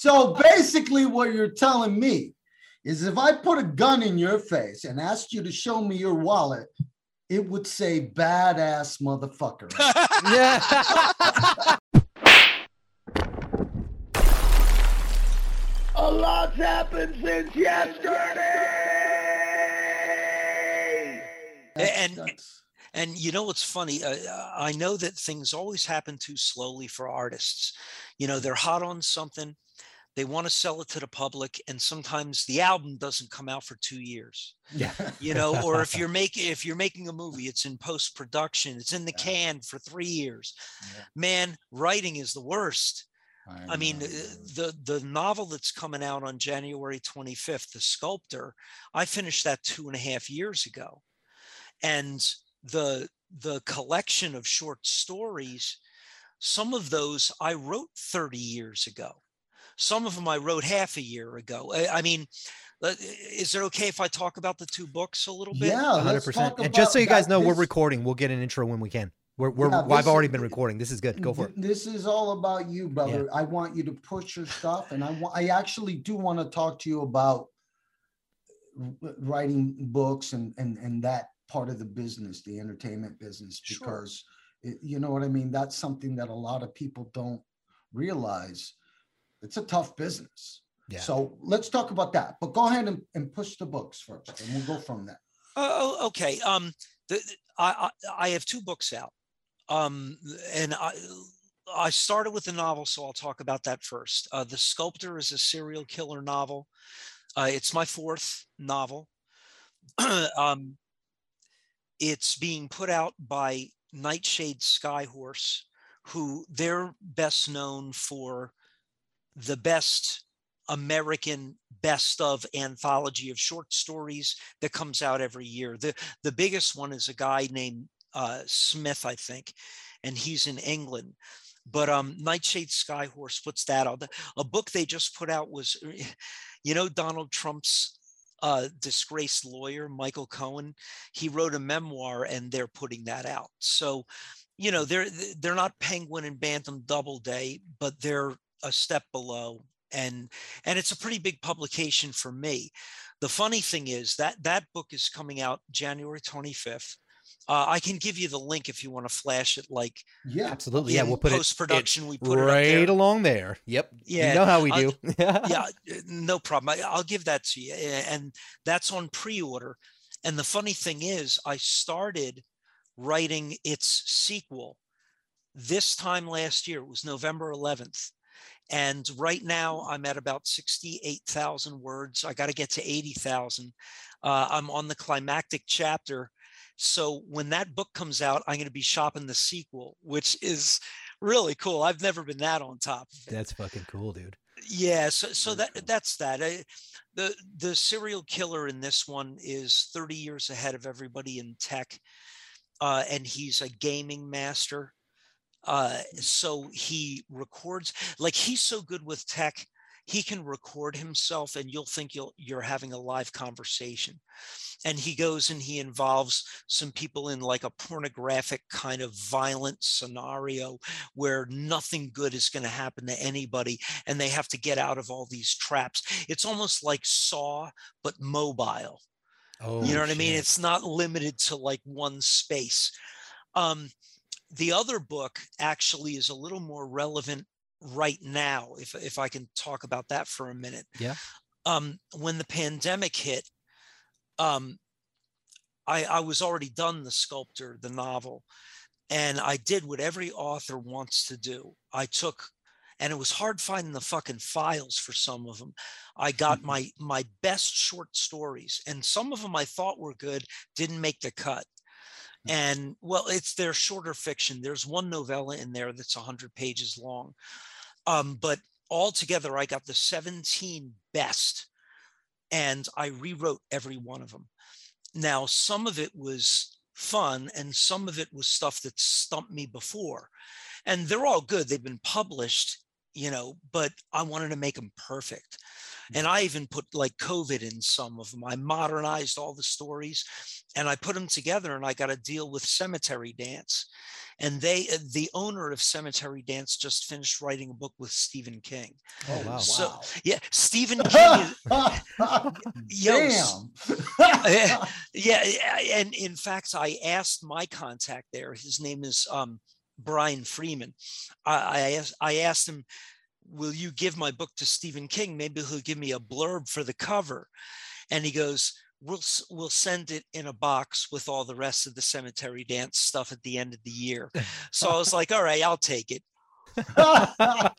so basically, what you're telling me is if I put a gun in your face and asked you to show me your wallet, it would say badass motherfucker. yeah. A lot's happened since yesterday. and and you know what's funny? Uh, I know that things always happen too slowly for artists. You know, they're hot on something, they want to sell it to the public, and sometimes the album doesn't come out for two years. Yeah. You know, or if you're making if you're making a movie, it's in post production, it's in the Yeah. can for three years. Yeah. Man, writing is the worst. I mean, know, uh, the the novel that's coming out on January 25th, The Sculptor, I finished that two and a half years ago, and the the collection of short stories, some of those I wrote 30 years ago, some of them I wrote half a year ago. I, I mean, uh, is it okay if I talk about the two books a little bit? yeah, hundred percent. And just so you guys that. know, we're recording. We'll get an intro when we can. We're, we're yeah, I've this- already been recording. This is good. Go for it. This is all about you, brother. I want you to push your stuff, and I want. I actually do want to talk to you about writing books and and and that part of the business, the entertainment business, Sure. because it, you know what I mean. That's something that a lot of people don't realize. It's a tough business. Yeah. So let's talk about that. But go ahead and, and push the books first, and we'll go from there. Oh, oh, okay. Um, the, the- I, I I have two books out, um, and I I started with the novel, so I'll talk about that first. Uh, the Sculptor is a serial killer novel. Uh, it's my fourth novel. um, it's being put out by Nightshade Skyhorse, who they're best known for the best American best of anthology of short stories that comes out every year. The the biggest one is a guy named uh, Smith, I think, and he's in England. But um, Nightshade Skyhorse puts that out. A book they just put out was, you know, Donald Trump's uh, disgraced lawyer, Michael Cohen. He wrote a memoir, and they're putting that out. So, you know, they're they're not Penguin and Bantam Doubleday, but they're a step below and and it's a pretty big publication for me the funny thing is that that book is coming out january 25th uh, i can give you the link if you want to flash it like Yeah, Absolutely. Yeah, we'll put it post-production we put it right along there. Yep. Yeah, You know how we do. yeah uh, no problem I, i'll give that to you and that's on pre-order and the funny thing is i started writing its sequel this time last year it was november 11th and right now i'm at about 68000 words i got to get to 80000 uh, i'm on the climactic chapter. So when that book comes out i'm going to be shopping the sequel which is really cool i've never been that on top of it. That's fucking cool, dude. yeah so, so that that's that I, the the serial killer in this one is 30 years ahead of everybody in tech uh, and he's a gaming master uh, so he records like he's so good with tech he can record himself and you'll think you'll you're having a live conversation and he goes and he involves some people in like a pornographic kind of violent scenario where nothing good is going to happen to anybody and they have to get out of all these traps it's almost like saw but mobile Oh, you know what I mean? It's not limited to like one space. Um, the other book actually is a little more relevant right now, if if I can talk about that for a minute. Yeah. Um, when the pandemic hit, um, I, I was already done the sculptor, the novel, and I did what every author wants to do. I took and it was hard finding the fucking files for some of them. I got Mhm. my my best short stories, and some of them I thought were good didn't make the cut. And well, it's their shorter fiction. There's one novella in there that's 100 pages long, um, but altogether I got the 17 best, and I rewrote every one of them. Now, some of it was fun, and some of it was stuff that stumped me before, and they're all good. They've been published, you know, but I wanted to make them perfect. And I even put like COVID in some of them. I modernized all the stories and I put them together and I got a deal with Cemetery Dance. And they, uh, the owner of Cemetery Dance just finished writing a book with Stephen King. Oh, wow. So- Yeah, Stephen King is, Yo, Damn. yeah, yeah, and in fact, I asked my contact there. His name is um, Brian Freeman. I, I asked, I asked him, "Will you give my book to Stephen King? Maybe he'll give me a blurb for the cover." And he goes, "We'll we'll send it in a box with all the rest of the cemetery dance stuff at the end of the year." So I was like, "All right, I'll take it." That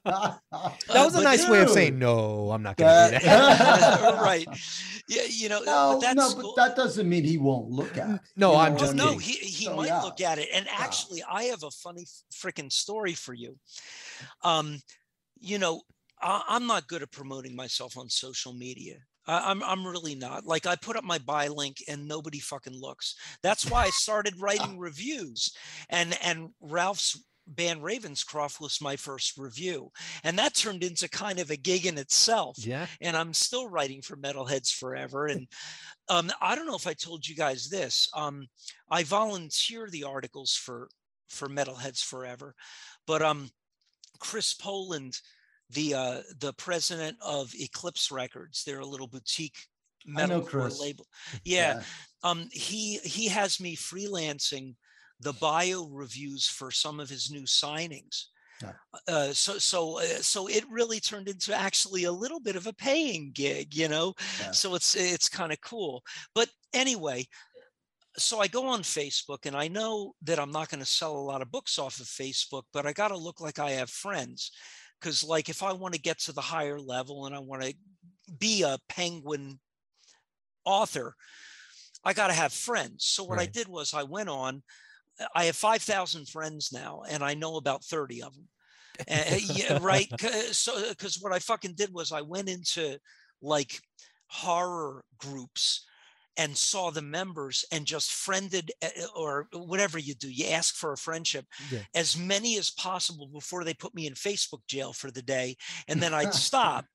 was a but nice way of saying no. I'm not gonna do that- that. right? Yeah, you know, No, but that's no, cool. but that doesn't mean he won't look at. it. No, You I'm just no, mean? he he So, might yeah. look at it. And actually, I have a funny freaking story for you. Um, you know, I, I'm not good at promoting myself on social media. I, I'm I'm really not. Like I put up my buy link and nobody fucking looks. That's why I started writing reviews. And and Ralph's band Ravenscroft was my first review. And that turned into kind of a gig in itself Yeah. and I'm still writing for Metalheads Forever. And um, I don't know if I told you guys this. Um, I volunteer the articles for for Metalheads Forever, but um, Chris Poland, the uh, the president of Eclipse Records, they're a little boutique I know metalcore Chris. label. Yeah, um, he he has me freelancing the bio reviews for some of his new signings. Yeah. Uh, so so uh, so it really turned into actually a little bit of a paying gig, you know. Yeah. So it's it's kind of cool. But anyway, so I go on Facebook and I know that I'm not going to sell a lot of books off of Facebook, but I got to look like I have friends. Because, like, if I want to get to the higher level and I want to be a penguin author, I got to have friends. So, what I did was I went on, I have 5,000 friends now, and I know about 30 of them. Uh, yeah, right. So, because what I fucking did was I went into like horror groups and saw the members and just friended uh, or whatever you do you ask for a friendship Yeah. as many as possible before they put me in facebook jail for the day and then i'd stop.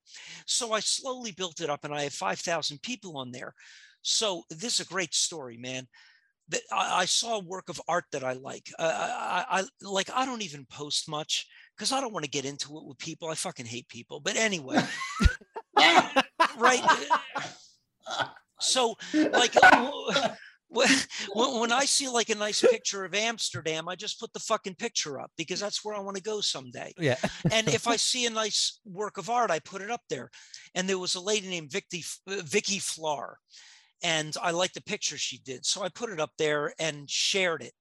So i slowly built it up and i have 5000 people on there. So this is a great story man. That I, saw a work of art that i like. I, I like i don't even post much because i don't want to get into it with people. I fucking hate people but anyway. Right so like when, I see like a nice picture of Amsterdam, I just put the fucking picture up because that's where I want to go someday. Yeah. And if I see a nice work of art, I put it up there. And there was a lady named uh, Vicky Vicky Flar, and I liked the picture she did, so I put it up there and shared it.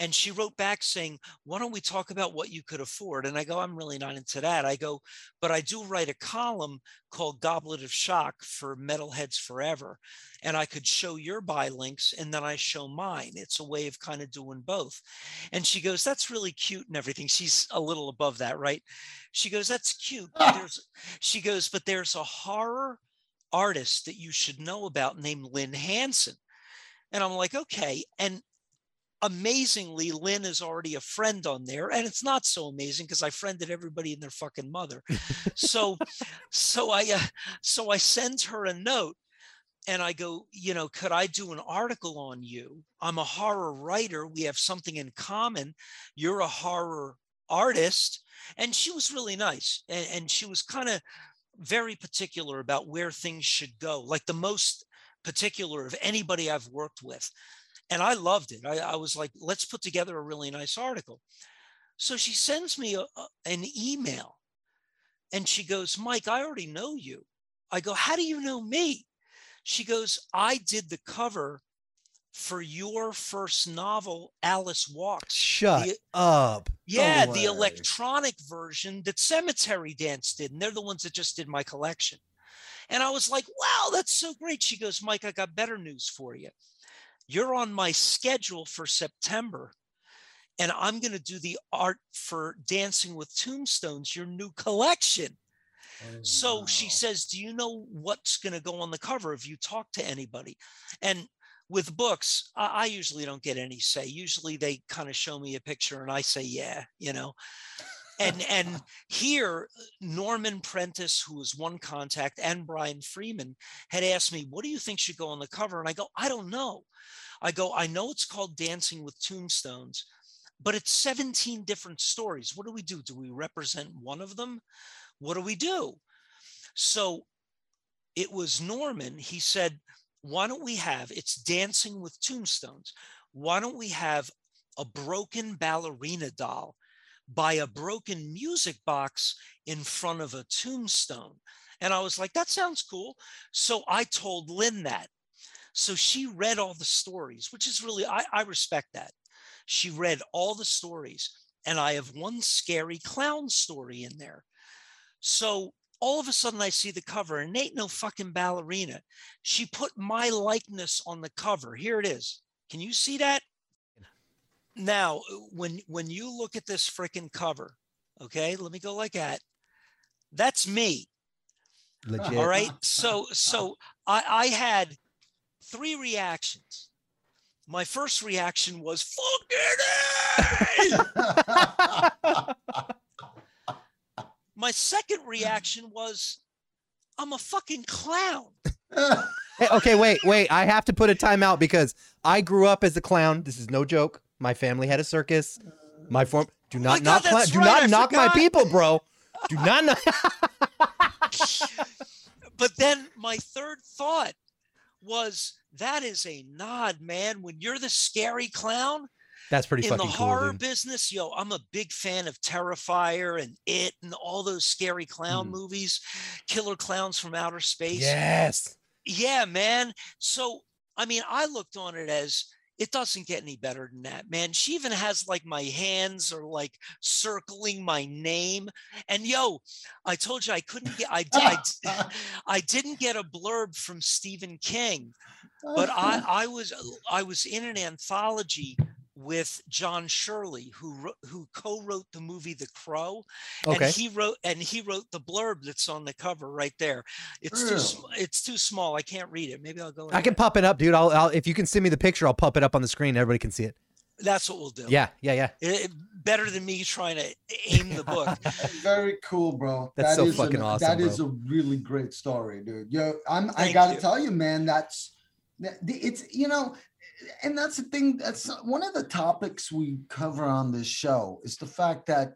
And she wrote back saying, Why don't we talk about what you could afford? And I go, I'm really not into that. I go, But I do write a column called Goblet of Shock for Metalheads Forever. And I could show your buy links and then I show mine. It's a way of kind of doing both. And she goes, That's really cute and everything. She's a little above that, right? She goes, That's cute. but There's, she goes, But there's a horror artist that you should know about named Lynn Hanson. And I'm like, Okay. And amazingly, Lynn is already a friend on there, and it's not so amazing because I friended everybody and their fucking mother. so, so I, uh, so I send her a note, and I go, you know, could I do an article on you? I'm a horror writer. We have something in common. You're a horror artist, and she was really nice, and, and she was kind of very particular about where things should go, like the most particular of anybody I've worked with and I loved it. I, I, was like, let's put together a really nice article. So she sends me a, a, an email and she goes, Mike, I already know you. I go, how do you know me? She goes, I did the cover for your first novel, Alice Walks. Shut The- up. yeah, the electronic version that Cemetery Dance did. And they're the ones that just did my collection. And I was like, wow, that's so great. She goes, Mike, I got better news for you you're on my schedule for September. And I'm going to do the art for Dancing with Tombstones, your new collection. Oh, So she says, Do you know what's going to go on the cover? Have you talked to anybody? And with books, I, I usually don't get any say. Usually they kind of show me a picture and I say, Yeah, you know. And and here norman prentiss who was one contact and brian freeman had asked me what do you think should go on the cover? And i go i don't know. I go i know it's called dancing with tombstones but it's 17 different stories. What do we do? Do we represent one of them? What do we do? So it was norman. He said why don't we have it's dancing with tombstones. Why don't we have a broken ballerina doll by a broken music box in front of a tombstone. And I was like, that sounds cool. So I told Lynn that. So she read all the stories, which is really, I, I respect that. She read all the stories, and I have one scary clown story in there. So all of a sudden I see the cover and ain't no fucking ballerina. She put my likeness on the cover. Here it is. Can you see that? Now, when when you look at this freaking cover, okay, let me go like that. That's me. Legit. All right. So so I, I had three reactions. My first reaction was fucking A! My second reaction was I'm a fucking clown. Hey, okay, wait, wait. I have to put a timeout because I grew up as a clown. This is no joke. My family had a circus. My form. Do not Oh God, knock. that's do right, not I knock my people, bro. Do not knock. but then my third thought was that is a nod, man. When you're the scary clown That's pretty in the fucking cool. horror dude. business, yo, I'm a big fan of Terrifier and It and all those scary clown Mhm. movies, Killer Klowns from Outer Space. Yes. Yeah, man. So, I mean, I looked on it as it doesn't get any better than that, man. She even has like my hands are like circling my name. And yo, I told you I couldn't get, I, I, I didn't get a blurb from Stephen King, but I, I was, I was in an anthology with John Shirley, who who co-wrote the movie The Crow, Okay. and he wrote and he wrote the blurb that's on the cover right there. It's too it's too small. I can't read it. Maybe I'll go. I can pop it up, dude. I'll, I'll if you can send me the picture, I'll pop it up on the screen. Everybody can see it. That's what we'll do. Yeah, yeah, yeah. It- it- better than me trying to aim the book. Very cool, bro. That's That so is fucking an- awesome, That is bro. a really great story, dude. Yo, I'm. I gotta you. tell you, man. That's it's you know, and that's the thing. That's one of the topics we cover on this show is the fact that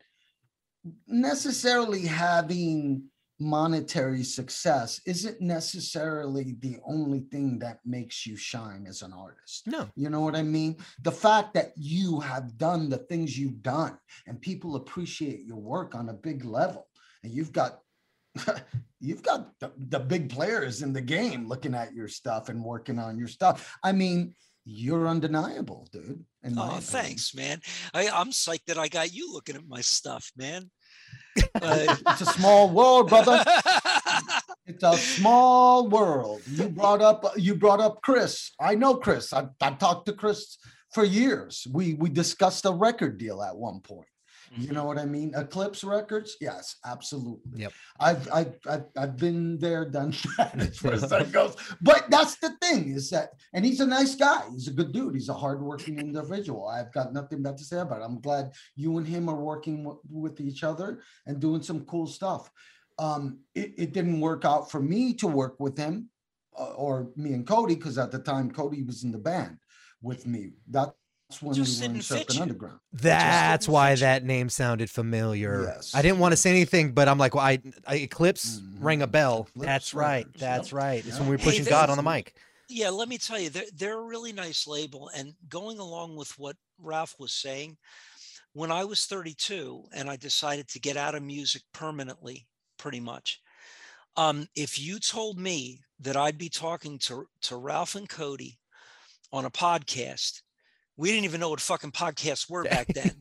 necessarily having monetary success isn't necessarily the only thing that makes you shine as an artist. No. You know what I mean? The fact that you have done the things you've done and people appreciate your work on a big level, and you've got you've got the, the big players in the game looking at your stuff and working on your stuff. I mean, you're undeniable, dude. my Oh, opinion. thanks, man. I, I'm psyched that I got you looking at my stuff, man. Uh, It's a small world, brother. It's a small world. You brought up you brought up Chris. I know Chris. I've, I've talked to Chris for years. We we discussed a record deal at one point. You know what I mean? Eclipse Records? Yes, absolutely. Yep. I've I've I've, I've been there, done that as far as that goes. But that's the thing is that, and he's a nice guy. He's a good dude. He's a hardworking individual. I've got nothing bad to say about it. I'm glad you and him are working w- with each other and doing some cool stuff. Um, it, it didn't work out for me to work with him uh, or me and Cody because at the time Cody was in the band with me. That's when Just we were in Serpent. Underground. That's why fit you. that name sounded familiar. Yes. I didn't want to say anything, but I'm like, well, I, I Eclipse Mhm. rang a bell. Eclipse That's right. Records, That's yep, right. It's yep. when we were pushing this God on the mic. yeah, let me tell you, they're, they're a really nice label. And going along with what Ralph was saying, when I was 32 and I decided to get out of music permanently, pretty much, um, if you told me that I'd be talking to, to Ralph and Cody on a podcast, we didn't even know what fucking podcasts were back then.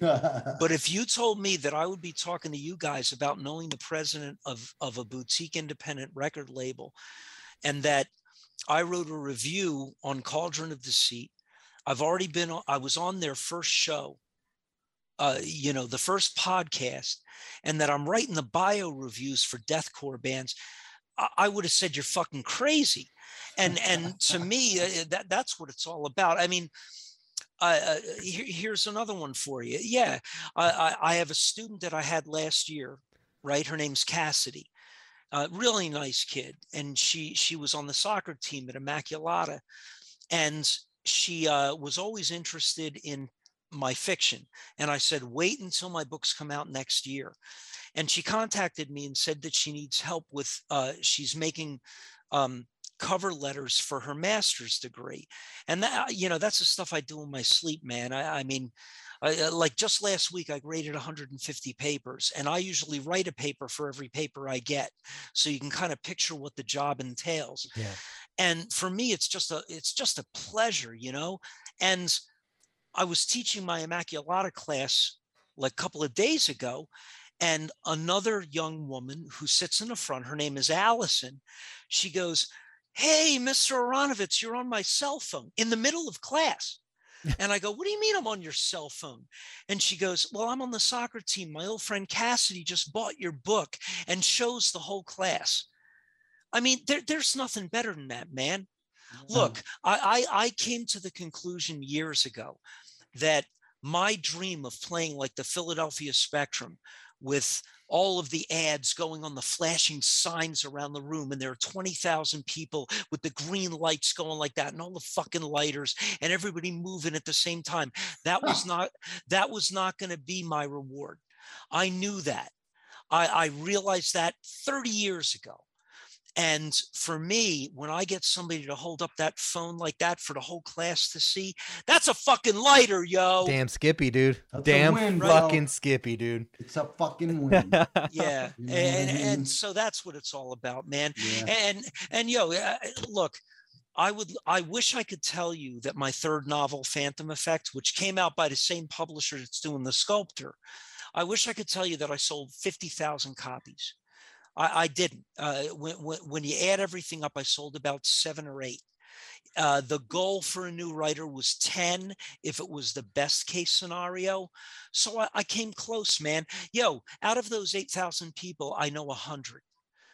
But if you told me that I would be talking to you guys about knowing the president of, of a boutique independent record label and that I wrote a review on Cauldron of Deceit, I've already been, I was on their first show, uh, you know, the first podcast, and that I'm writing the bio reviews for deathcore bands, I, would have said you're fucking crazy. And and to me, uh, that that's what it's all about. I mean, uh, uh, here, here's another one for you. Yeah, I, I, I have a student that I had last year, right? Her name's Cassidy. Uh, really nice kid, and she she was on the soccer team at Immaculata, and she uh, was always interested in my fiction. And I said, wait until my books come out next year. And she contacted me and said that she needs help with. Uh, she's making um, cover letters for her master's degree and that you know that's the stuff i do in my sleep man i, I mean I, uh, like just last week i graded 150 papers and i usually write a paper for every paper i get so you can kind of picture what the job entails Yeah. and for me it's just a it's just a pleasure you know and i was teaching my immaculata class like a couple of days ago and another young woman who sits in the front her name is allison she goes hey, Mr. Aronovitz, you're on my cell phone in the middle of class. And I go, what do you mean I'm on your cell phone? And she goes, well, I'm on the soccer team. My old friend Cassidy just bought your book and shows the whole class. I mean, there, there's nothing better than that, man. Look, I, I, I came to the conclusion years ago that my dream of playing like the Philadelphia Spectrum with all of the ads going on the flashing signs around the room and there are 20,000 people with the green lights going like that and all the fucking lighters and everybody moving at the same time that was not that was not going to be my reward. I knew that. I, I realized that 30 years ago and for me, when I get somebody to hold up that phone like that for the whole class to see, that's a fucking lighter, yo. Damn Skippy, dude. That's Damn win, bro. fucking Skippy, dude. It's a fucking win. Yeah, You know what I and and so that's what it's all about, man. Yeah. And and yo, uh, look, I would I wish I could tell you that my third novel, Phantom Effect, which came out by the same publisher that's doing The Sculptor, I wish I could tell you that I sold fifty thousand copies. I, I didn't. Uh, when, when when you add everything up, I sold about seven or eight. Uh, the goal for a new writer was 10 if it was the best case scenario. So I, I came close, man. Yo, out of those 8,000 people, I know 100.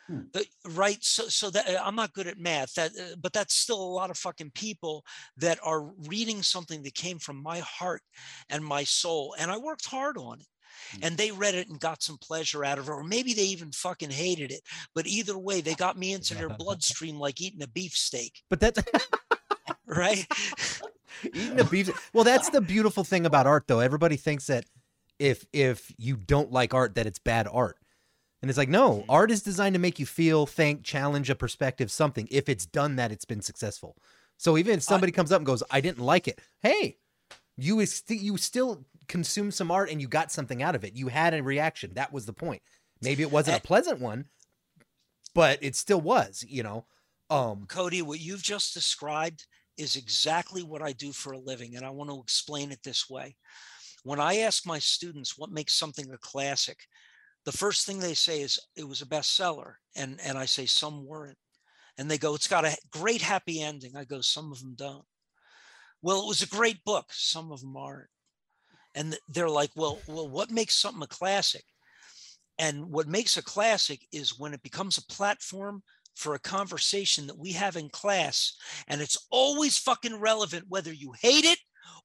Hmm. The- right. So, so that uh, I'm not good at math, that, uh, but that's still a lot of fucking people that are reading something that came from my heart and my soul. And I worked hard on it. Hmm. And they read it and got some pleasure out of it, or maybe they even fucking hated it. But either way, they got me into their bloodstream like eating a beefsteak, But that's right? eating a beef. Well, that's the beautiful thing about art, though. Everybody thinks that if if you don't like art, that it's bad art. And it's like, no, art is designed to make you feel, think, challenge a perspective, something. If it's done that, it's been successful. So even if somebody comes up and goes, I didn't like it, hey, you is st- you still consumed some art and you got something out of it. You had a reaction. That was the point. Maybe it wasn't a pleasant one, but it still was, you know. Um Cody, what you've just described is exactly what I do for a living. And I want to explain it this way. When I ask my students what makes something a classic, the first thing they say is it was a bestseller. And, and I say some weren't. And they go, it's got a great happy ending. I go, some of them don't. Well, it was a great book. Some of them aren't. And they're like, well, well, what makes something a classic? And what makes a classic is when it becomes a platform for a conversation that we have in class and it's always fucking relevant whether you hate it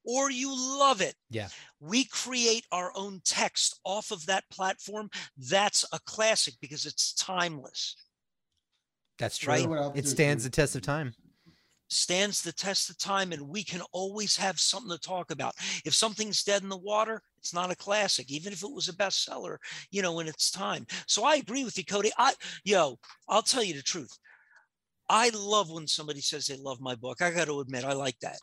or you love it. Yeah. We create our own text off of that platform. That's a classic because it's timeless. that's true. Right. It stands the test of time. Stands the test of time and we can always have something to talk about. If something's dead in the water, it's not a classic, even if it was a bestseller, you know, in its time. So I agree with you, Cody. I yo, I'll tell you the truth. I love when somebody says they love my book. I got to admit, I like that.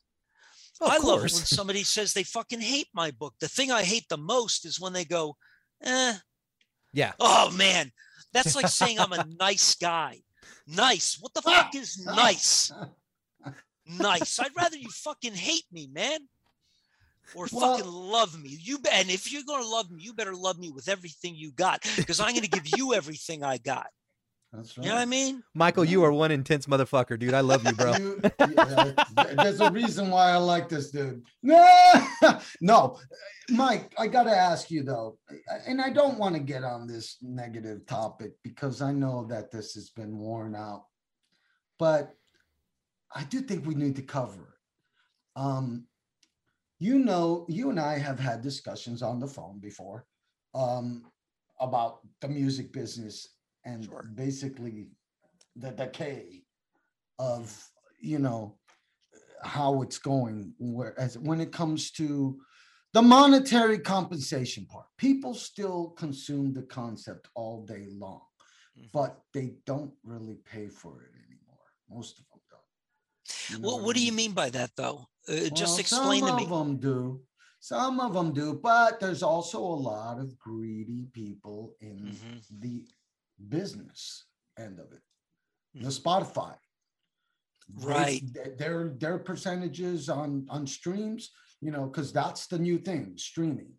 Of I love it when somebody says they fucking hate my book. The thing I hate the most is when they go, eh, Yeah. oh man, that's like saying I'm a nice guy. Nice. What the fuck is nice? Nice. I'd rather you fucking hate me, man. Or Well- fucking love me. You be- and if you're gonna love me, you better love me with everything you got, because I'm gonna give you everything I got. That's right. You know what I mean? Michael, you are one intense motherfucker, dude. I love you, bro. You- yeah, there's a reason why I like this dude. No, no, Mike, I got to ask you though, and I don't want to get on this negative topic because I know that this has been worn out, but I do think we need to cover it. Um, you know, you and I have had discussions on the phone before um, about the music business and Sure. basically the decay of, you know, how it's going. Whereas when it comes to the monetary compensation part, people still consume the concept all day long, Mhm. but they don't really pay for it anymore. Most of them. You know Well, I what do you mean? mean by that, though? Uh, just explain to me. some of them do. Some of them do, but there's also a lot of greedy people in Mhm. the business end of it. The Mhm. Spotify. Right. th- Their their percentages on on streams, you know, because that's the new thing, streaming.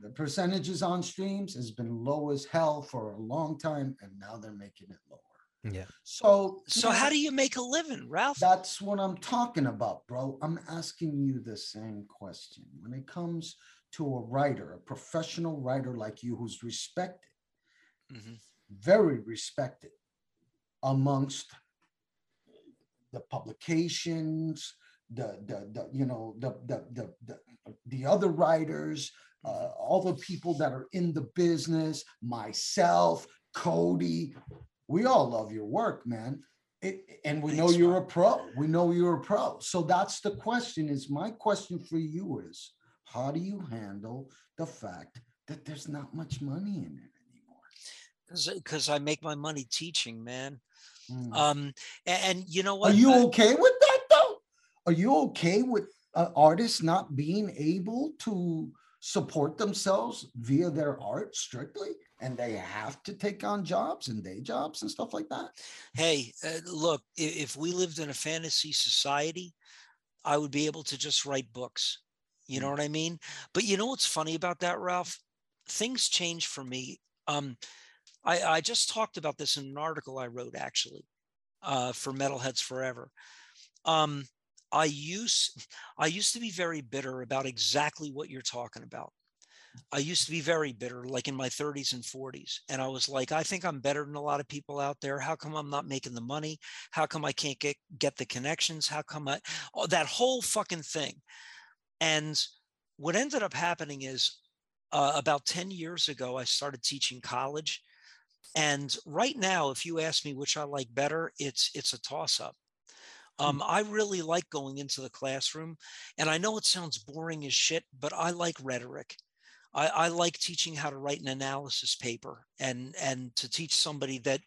The percentages on streams has been low as hell for a long time, and now they're making it lower. Yeah. So So yeah, how do you make a living, Ralph? that's what I'm talking about, bro. I'm asking you the same question. When it comes to a writer, a professional writer like you who's respected, Mhm. very respected amongst the publications, the the, the you know the the the the, the other writers, uh, all the people that are in the business, myself, Cody, we all love your work, man. It, and we know you're Rob. a pro. We know you're a pro. So that's the question. Is my question for you is how do you handle the fact that there's not much money in it anymore? Because I make my money teaching, man. Mm. Um, a- and, you know what? Are you okay with that though? Are you okay with uh, artists not being able to support themselves via their art strictly and they have to take on jobs and day jobs and stuff like that? hey, uh, look, if we lived in a fantasy society, I would be able to just write books. You know Mm. what I mean? But you know what's funny about that, Ralph? Things change for me. Um, I, I just talked about this in an article I wrote actually uh, for Metalheads Forever. Um, I used I used to be very bitter about exactly what you're talking about. I used to be very bitter, like in my 30s and 40s. And I was like, I think I'm better than a lot of people out there. How come I'm not making the money? How come I can't get get the connections? How come I oh, that whole fucking thing? And what ended up happening is uh, about 10 years ago, I started teaching college. And right now, if you ask me which I like better, it's it's a toss up. Um, I really like going into the classroom, and I know it sounds boring as shit, but I like rhetoric. I, I like teaching how to write an analysis paper and and to teach somebody that,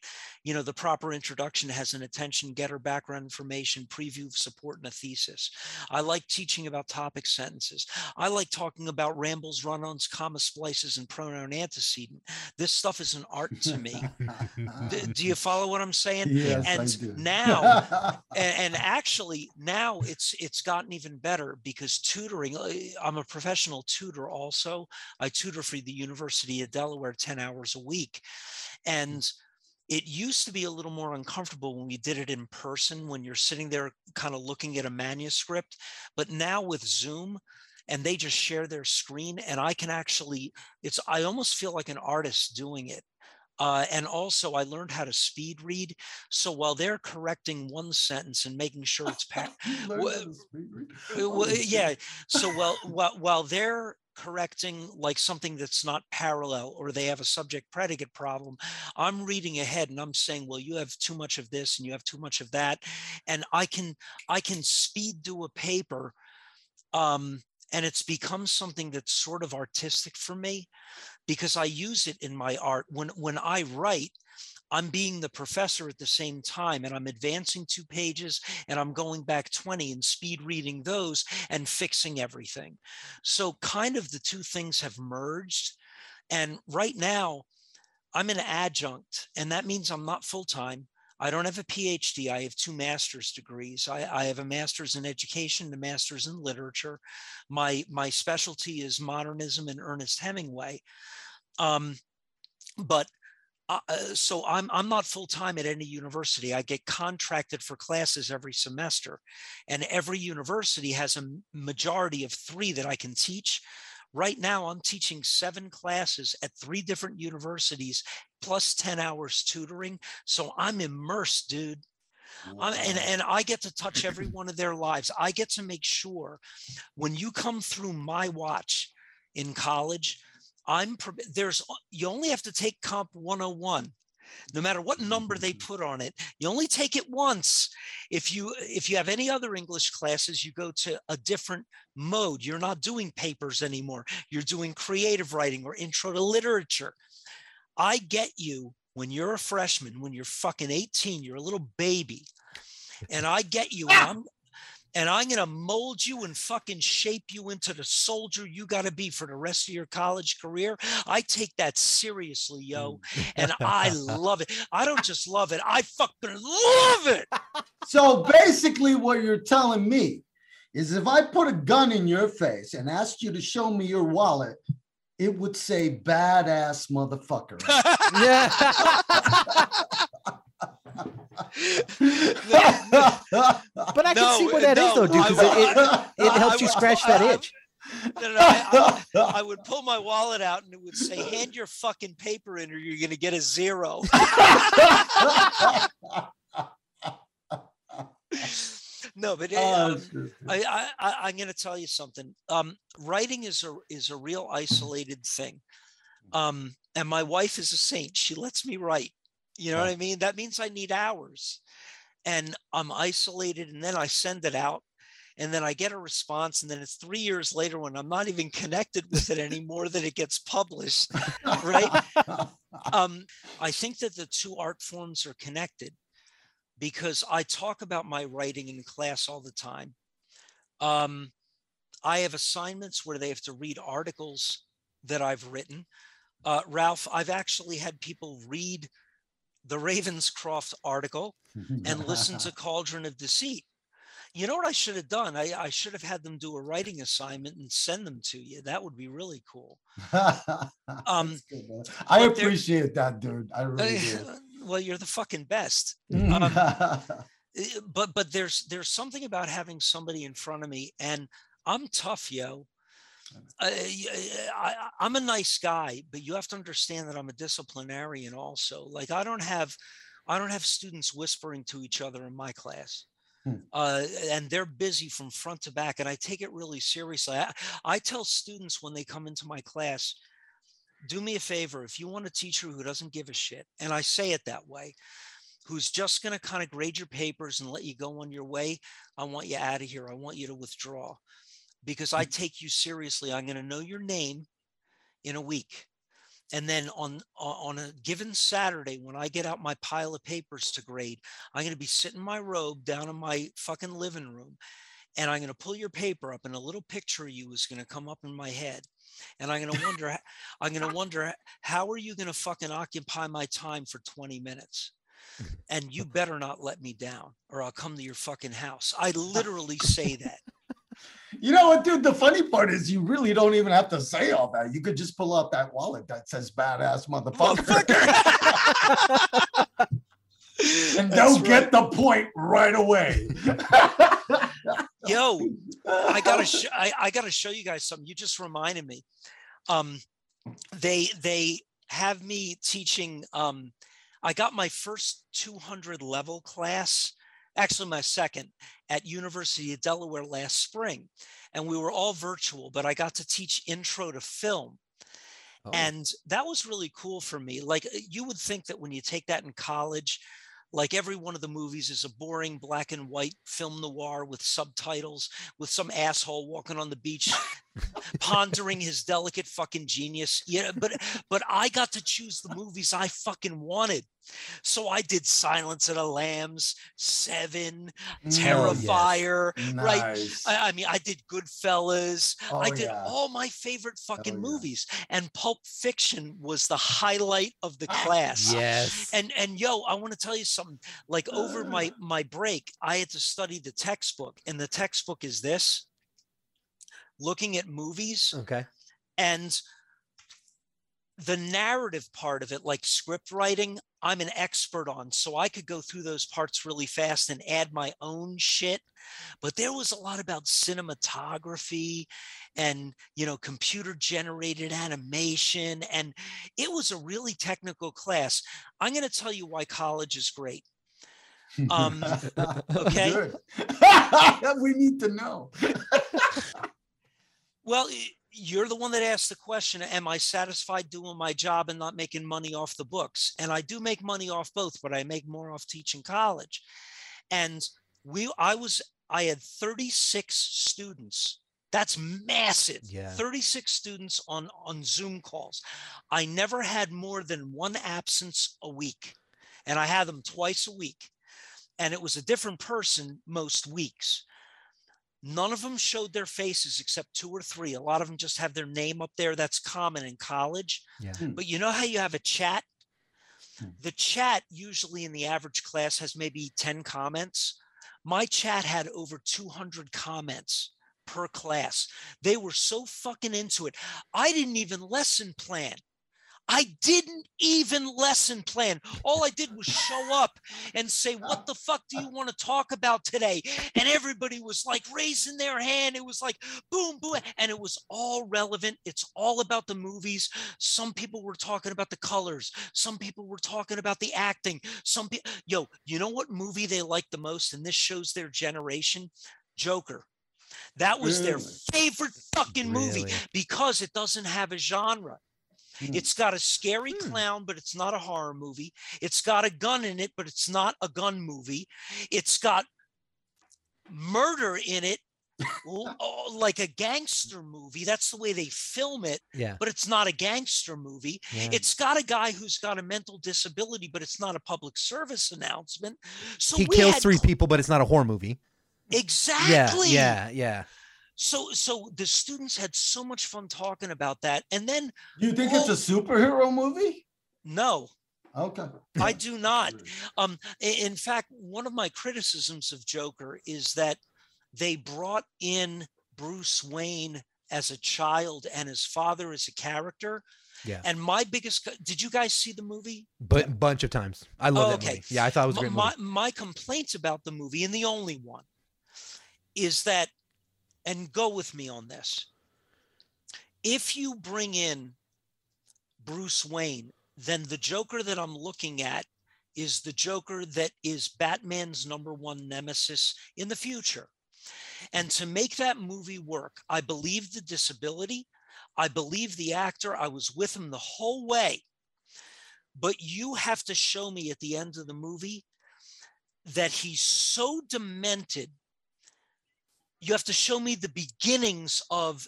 you know, the proper introduction has an attention getter, background information, preview, of support, and a thesis. I like teaching about topic sentences. I like talking about rambles, run-ons, comma splices, and pronoun antecedent. This stuff is an art to me. D- do you follow what I'm saying? yes, and I do. now- and, and actually now it's it's gotten even better because tutoring uh, i'm a professional tutor also i tutor for the university of delaware 10 hours a week hmm. and it used to be a little more uncomfortable when we did it in person when you're sitting there kind of looking at a manuscript but now with zoom and they just share their screen and i can actually it's i almost feel like an artist doing it uh, and also i learned how to speed read so while they're correcting one sentence and making sure it's pa- You learned Wha- how to speak, right? uh, well, yeah. So while, while while they're correcting like something that's not parallel or they have a subject predicate problem, I'm reading ahead and I'm saying, well, you have too much of this and you have too much of that, and I can I can speed do a paper, um, and it's become something that's sort of artistic for me because I use it in my art when when I write. I'm being the professor at the same time, and I'm advancing two pages and I'm going back 20 and speed reading those and fixing everything. So, kind of the two things have merged. And right now, I'm an adjunct, and that means I'm not full time. I don't have a PhD. I have two master's degrees. I, I have a master's in education, and a master's in literature. My my specialty is modernism and Ernest Hemingway. Um, but uh, uh, so I'm I'm not full time at any university. I get contracted for classes every semester, and every university has a majority of three that I can teach. Right now, I'm teaching seven classes at three different universities, plus ten hours tutoring. So I'm immersed, dude. Um, and and I get to touch every one of their lives. I get to make sure when you come through my watch in college, I'm there's you only have to take comp 101 no matter what mm-hmm, number they mm-hmm. put on it you only take it once. If you if you have any other english classes you go to a different mode. You're not doing papers anymore. You're doing creative writing or intro to literature. I get you when you're a freshman when you're fucking 18 you're a little baby. And i get you and i'm and I'm going to mold you and fucking shape you into the soldier you got to be for the rest of your college career. I take that seriously, yo. Mm. And I love it. I don't just love it, I fucking love it. So basically, what you're telling me is if I put a gun in your face and asked you to show me your wallet, it would say badass motherfucker. Yeah. but I can No, see what that is, no, though, dude, because it, it, it helps you scratch that itch. No, no, I, I, I would pull my wallet out and it would say, hand your fucking paper in or you're going to get a zero. no, but Oh, um, I, I, I I'm going to tell you something. Um, writing is a is a real isolated thing. Um, and my wife is a saint. She lets me write. You know what I mean? That means I need hours, and I'm isolated. And then I send it out, and then I get a response, and then it's three years later when I'm not even connected with it anymore that it gets published. right? um, I think that the two art forms are connected because I talk about my writing in class all the time. Um, I have assignments where they have to read articles that I've written. Uh, Ralph, I've actually had people read the Ravenscroft article and listen to Cauldron of Deceit. You know what I should have done? I, I should have had them do a writing assignment and send them to you. That would be really cool. Um, good. I appreciate that, dude. I really do. well, you're the fucking best. Um, Eh, but but there's there's something about having somebody in front of me and i'm tough yo Uh, uh, I, I- I'm a nice guy, but you have to understand that I'm a disciplinarian also. Like I don't have, I don't have students whispering to each other in my class. Hmm. Uh, and they're busy from front to back, and I take it really seriously. I, I tell students when they come into my class, do me a favor. If you want a teacher who doesn't give a shit, and I say it that way, who's just going to kind of grade your papers and let you go on your way, I want you out of here. I want you to withdraw because I take you seriously. I'm going to know your name in a week. And then on on a given Saturday, when I get out my pile of papers to grade, I'm going to be sitting in my robe down in my fucking living room, and I'm going to pull your paper up, and a little picture of you is going to come up in my head, and I'm going to wonder, I'm going to wonder, how are you going to fucking occupy my time for 20 minutes? And you better not let me down, or I'll come to your fucking house. I literally say that. You know what, dude? The funny part is you really don't even have to say all that. You could just pull out that wallet that says badass motherfucker. and That's they'll right. get the point right away. Yo, I gotta sh- I, I gotta show you guys something. You just reminded me. Um, they they have me teaching. Um, I got my first 200 level class, actually my second, at University of Delaware last spring, and we were all virtual. But I got to teach intro to film, Oh. and that was really cool for me. Like uh, you would think that when you take that in college, like every one of the movies is a boring black and white film noir with subtitles with some asshole walking on the beach pondering his delicate fucking genius yeah but but i got to choose the movies i fucking wanted so i did silence of the lambs seven oh, terrifier right Nice. I, I mean i did goodfellas Oh, I did yeah. all my favorite fucking yeah. movies, and Pulp Fiction was the highlight of the class. Yes. And and yo, I want to tell you something. Like over my my break, I had to study the textbook, and the textbook is this: looking at movies okay. and the narrative part of it, like script writing, I'm an expert on. So I could go through those parts really fast and add my own shit. But there was a lot about cinematography and, you know, computer generated animation. And it was a really technical class. I'm going to tell you why college is great. Um, okay. We need to know. Well, you're the one that asked the question Am I satisfied doing my job and not making money off the books? And I do make money off both, but I make more off teaching college. And we, I was, I had 36 students. That's massive. Yeah. 36 students on on Zoom calls. I never had more than one absence a week. And I had them twice a week. And it was a different person most weeks. None of them showed their faces except two or three. A lot of them just have their name up there. That's common in college. Yeah. Hmm. But you know how you have a chat? Hmm. The chat usually in the average class has maybe 10 comments. My chat had over 200 comments per class. They were so fucking into it. I didn't even lesson plan. I didn't even lesson plan. All I did was show up and say, What the fuck do you want to talk about today? And everybody was like raising their hand. It was like boom, boom. And it was all relevant. It's all about the movies. Some people were talking about the colors. Some people were talking about the acting. Some people, yo, you know what movie they like the most? And this shows their generation Joker. That was their favorite fucking movie Really? because it doesn't have a genre. Hmm. It's got a scary Hmm. clown, but it's not a horror movie. It's got a gun in it, but it's not a gun movie. It's got murder in it, oh, like a gangster movie. That's the way they film it, Yeah. but it's not a gangster movie. yeah. It's got a guy who's got a mental disability, but it's not a public service announcement. So he kills had three people, but it's not a horror movie. Exactly. Yeah. Yeah. Yeah. So so the students had so much fun talking about that. And then You think it's a superhero movie? no, Okay. I do not. Um, in fact, one of my criticisms of Joker is that they brought in Bruce Wayne as a child and his father as a character. Yeah. And my biggest, did you guys see the movie? But bunch of times. I love Oh, that okay. movie. Yeah, I thought it was a my, great movie. my, my complaints about the movie, and the only one, is that, and go with me on this. If you bring in Bruce Wayne, then the Joker that I'm looking at is the Joker that is Batman's number one nemesis in the future. And to make that movie work, I believe the disability, I believe the actor, I was with him the whole way. But you have to show me at the end of the movie that he's so demented. You have to show me the beginnings of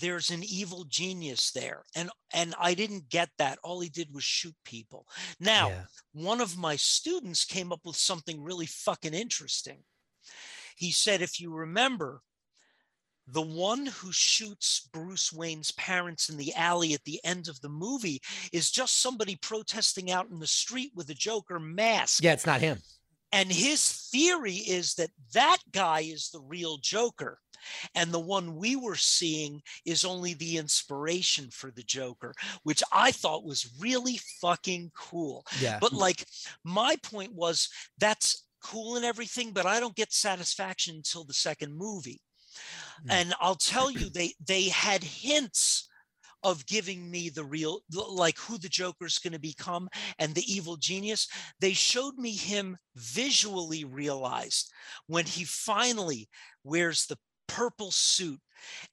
there's an evil genius there. And and I didn't get that. All he did was shoot people. Now, yeah. one of my students came up with something really fucking interesting. He said, if you remember, the one who shoots Bruce Wayne's parents in the alley at the end of the movie is just somebody protesting out in the street with a Joker mask. Yeah, it's not him. And his theory is that that guy is the real Joker. And the one we were seeing is only the inspiration for the Joker, which I thought was really fucking cool. Yeah. But like my point was that's cool and everything, but I don't get satisfaction until the second movie. Mm. And I'll tell you, they they had hints of giving me the real like who the Joker's going to become and the evil genius. They showed me him visually realized when he finally wears the purple suit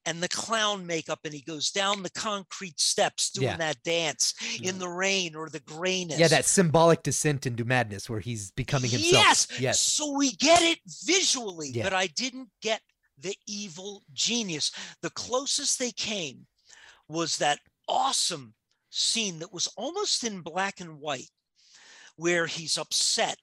and the clown makeup and he goes down the concrete steps doing Yeah. that dance in the rain or the grayness. yeah, that symbolic descent into madness where he's becoming himself. Yes. Yes. So we get it visually, Yeah. but I didn't get the evil genius. The closest they came was that awesome scene that was almost in black and white, where he's upset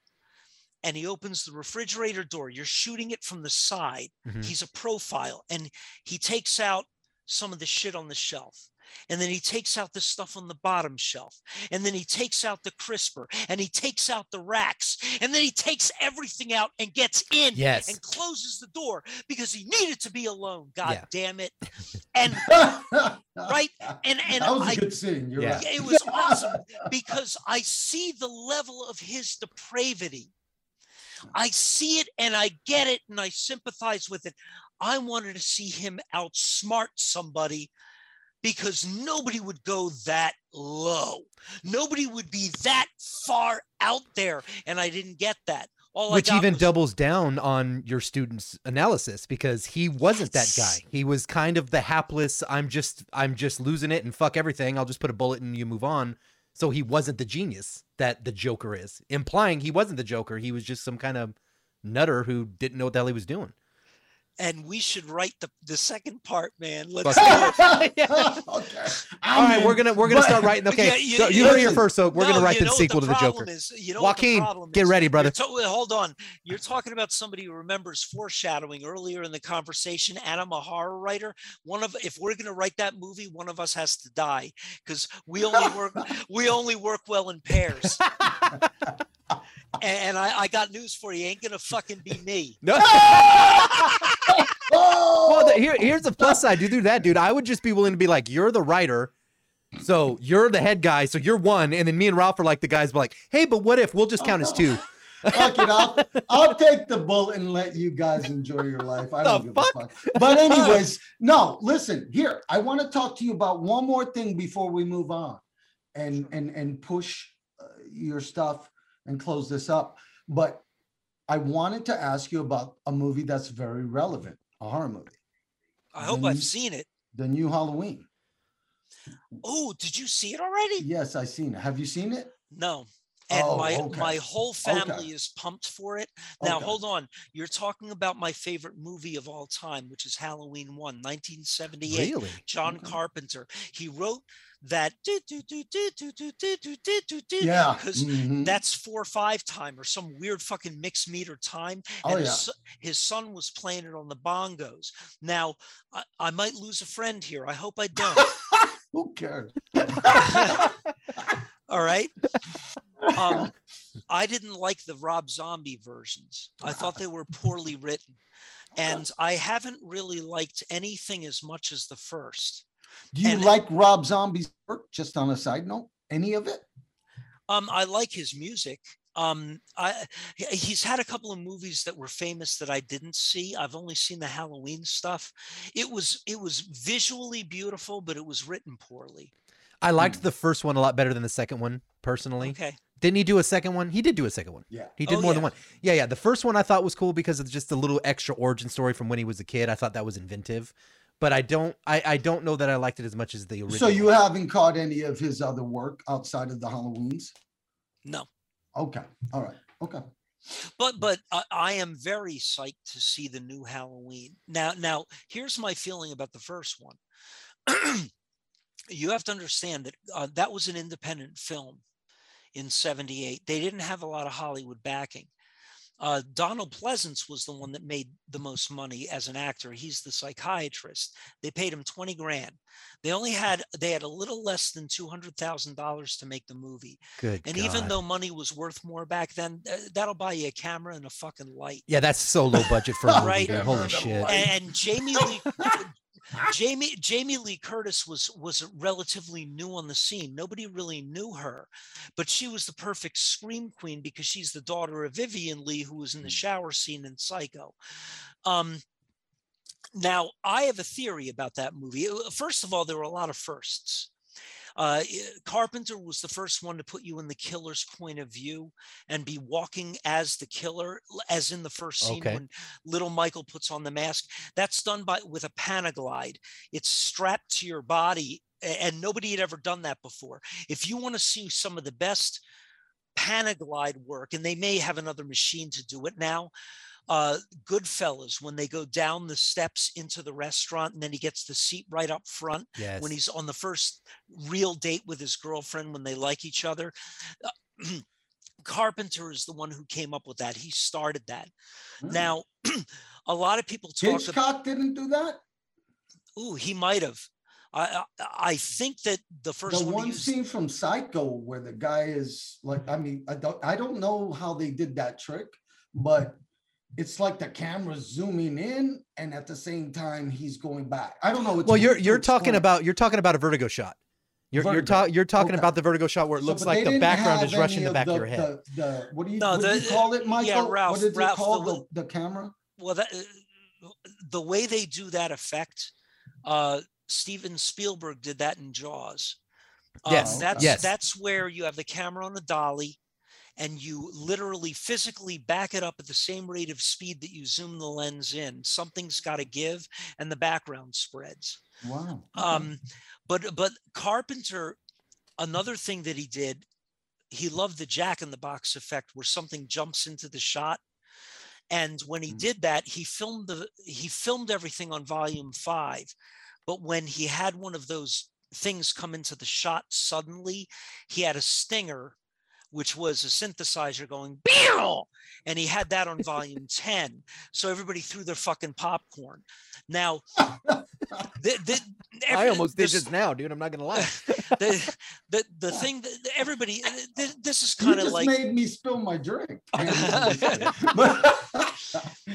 and he opens the refrigerator door. You're shooting it from the side. Mhm. He's a profile and he takes out some of the shit on the shelf. And then he takes out the stuff on the bottom shelf. And then he takes out the crisper and he takes out the racks. And then he takes everything out and gets in Yes. and closes the door because he needed to be alone. God Yeah. damn it. And right. And and that was a I good scene. You're Yeah. right. yeah, it was awesome because I see the level of his depravity. I see it and I get it and I sympathize with it. I wanted to see him outsmart somebody because nobody would go that low. Nobody would be that far out there. And I didn't get that. All I Which even was- doubles down on your student's analysis because he wasn't that guy. He was kind of the hapless. I'm just I'm just losing it and fuck everything. I'll just put a bullet and you move on. So he wasn't the genius that the Joker is, implying he wasn't the Joker. He was just some kind of nutter who didn't know what the hell he was doing. And we should write the the second part, man. Let's Fuck. Yeah. okay. All right, we're gonna we're gonna But- start writing. Okay, Yeah, you- so you you- heard your first. So we're No, gonna write you the know what sequel to the Joker. Is, you know what the Joaquin, get is? ready, brother. You're to- hold on. You're talking about somebody who remembers foreshadowing earlier in the conversation, and I'm a horror writer. One of if we're gonna write that movie, one of us has to die because we only work we only work well in pairs. And and I, I got news for you. Ain't gonna fucking be me. No. Oh! well, the, here here's the plus side. You do that, dude. I would just be willing to be like, you're the writer. So you're the head guy, so you're one, and then me and Ralph are like the guys, be like, hey, but what if we'll just count as two? Fuck it, I'll, I'll take the bullet and let you guys enjoy your life. I don't The give a fuck. But anyways, no, listen, here, I want to talk to you about one more thing before we move on and and and push uh, your stuff and close this up. But I wanted to ask you about a movie that's very relevant, a horror movie, I hope I've seen it. the new Halloween. Oh, did you see it already? Yes, I seen it. Have you seen it? No. And Oh, my okay. my whole family is pumped for it. Now Okay. hold on. You're talking about my favorite movie of all time, which is Halloween 1, 1978. Really? John Okay. Carpenter. He wrote that do, do, do, do, do, do, do, do, do, do, do, Yeah. because mhm. that's four or five time or some weird fucking mixed meter time. Oh, and his, yeah. his son was playing it on the bongos. Now I, I might lose a friend here. I hope I don't. Who cares? All right. Um, I didn't like the Rob Zombie versions. I thought they were poorly written. And I haven't really liked anything as much as the first. Do you And- like Rob Zombie's work? Just on a side note, any of it? Um, I like his music. Um, I he's had a couple of movies that were famous that I didn't see. I've only seen the Halloween stuff. It was it was visually beautiful, but it was written poorly. I liked the first one a lot better than the second one, personally. Okay. Didn't he do a second one? He did do a second one. Yeah. He did Oh, more than one. Yeah, yeah. The first one I thought was cool because of just a little extra origin story from when he was a kid. I thought that was inventive. But I don't I, I don't know that I liked it as much as the original. So you haven't caught any of his other work outside of the Halloweens? No. Okay. All right. Okay. But but I, I am very psyched to see the new Halloween. Now now here's my feeling about the first one. you have to understand that uh, that was an independent film in 78 they didn't have a lot of hollywood backing uh, donald Pleasence was the one that made the most money as an actor he's the psychiatrist they paid him 20 grand they only had they had a little less than $200000 to make the movie good. and even though money was worth more back then uh, that'll buy you a camera and a fucking light Yeah, that's so low budget for a movie. Right. Holy shit. and, and Jamie Lee Jamie Jamie Lee Curtis was was relatively new on the scene. Nobody really knew her, but she was the perfect scream queen because she's the daughter of Vivian Lee, who was in the shower scene in Psycho. Um, now, I have a theory about that movie. Uh, First of all, there were a lot of firsts. Uh, Carpenter was the first one to put you in the killer's point of view and be walking as the killer, as in the first scene Okay. when little Michael puts on the mask. That's done by with a Panaglide. It's strapped to your body, and nobody had ever done that before. If you want to see some of the best Panaglide work, and they may have another machine to do it now. Uh, Goodfellas, when they go down the steps into the restaurant, and then he gets the seat right up front Yes. when he's on the first real date with his girlfriend when they like each other. Uh, Carpenter is the one who came up with that. He started that. Hmm. Now, a lot of people talk about, Hitchcock didn't do that. ooh, he might have. I, I I think that the first the one, one use- scene from Psycho where the guy is like, I mean, I don't, I don't know how they did that trick, but it's like the camera's zooming in and at the same time he's going back. I don't know. It's well, you're you're talking explain. about you're talking about a vertigo shot. You're you're, ta- you're talking Okay. about the vertigo shot where it looks but like the background is rushing any the of back of your head. The, the what do you, No, what do you call it, Michael? yeah, Michael? Ralph- what is Ralph, it called? the The, the camera? well that uh, the way they do that effect uh steven spielberg did that in jaws Um, Yes, that's yes. that's where you have the camera on a dolly and you literally physically back it up at the same rate of speed that you zoom the lens in, something's got to give and the background spreads. Wow. Um, but but Carpenter, another thing that he did, he loved the Jack in the Box effect, where something jumps into the shot. And when he Mm. did that, he filmed the he filmed everything on volume five. But when he had one of those things come into the shot suddenly, he had a stinger, which was a synthesizer going Beow! and he had that on volume 10. So everybody threw their fucking popcorn. Now, the, the, I every- almost did this- just now, dude. I'm not gonna lie. the the the thing that that everybody uh, this is kind of like made me spill my drink.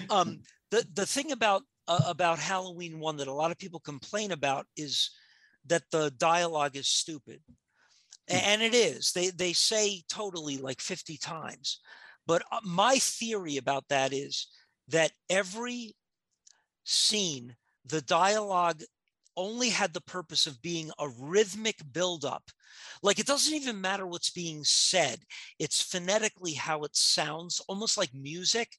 Um the the thing about uh, about Halloween one that a lot of people complain about is that the dialogue is stupid. A- Hmm. And it is. They they say totally like 50 times. But uh, my theory about that is that every scene the dialogue only had the purpose of being a rhythmic buildup. Like it doesn't even matter what's being said. It's phonetically how it sounds, almost like music